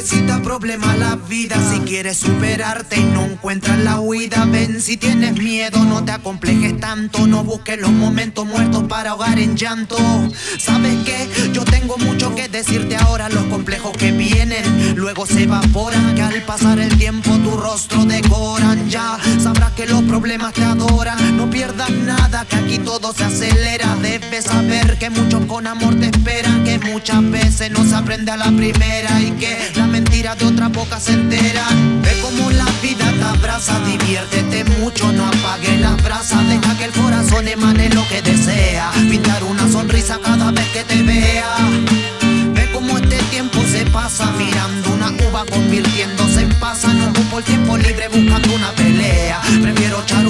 Dime si te problema la vida, si quieres superarte y no encuentras la huida. Ven si tienes miedo, no te acomplejes tanto, no busques los momentos muertos para ahogar en llanto. ¿Sabes qué? Yo tengo mucho que decirte ahora, los complejos que vienen luego se evaporan, que al pasar el tiempo tu rostro decoran. Ya sabrás que los problemas te adoran, no pierdas nada, que aquí todo se acelera. Debes saber que muchos con amor te esperan, que muchas veces no se aprende a la primera y que la mentira de otra boca se entera. Ve como la vida te abraza, diviértete mucho, no apague las brasas. Deja que el corazón emane lo que desea. Pintar una sonrisa cada vez que te vea. Ve como este tiempo se pasa mirando una uva convirtiéndose en pasa. No el tiempo libre buscando una pelea. Prefiero echar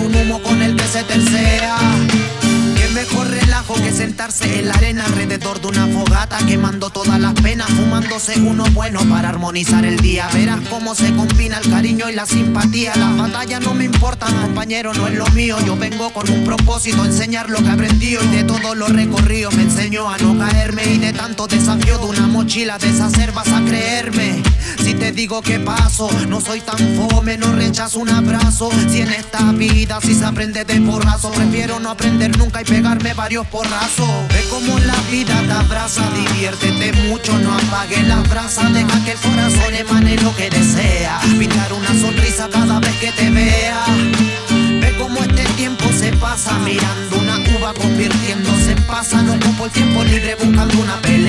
en la arena alrededor de una fogata, quemando todas las penas, fumándose uno bueno para armonizar el día. Verás cómo se combina el cariño y la simpatía. Las batallas no me importan, compañero, no es lo mío. Yo vengo con un propósito, enseñar lo que he aprendido y de todo lo recorrido me enseñó a no caerme y de tanto desafío de una mochila deshacer vas a creerme. Si te digo que paso, no soy tan fome, no rechazo un abrazo. Si en esta vida si se aprende de porrazo, prefiero no aprender nunca y pegarme varios porrazos. Ve como la vida te abraza, diviértete mucho, no apagues las brasas, deja que el corazón emane lo que desea. Pintar una sonrisa cada vez que te vea. Ve como este tiempo se pasa mirando una uva convirtiéndose en pasa. No ocupo el tiempo libre buscando una pelea.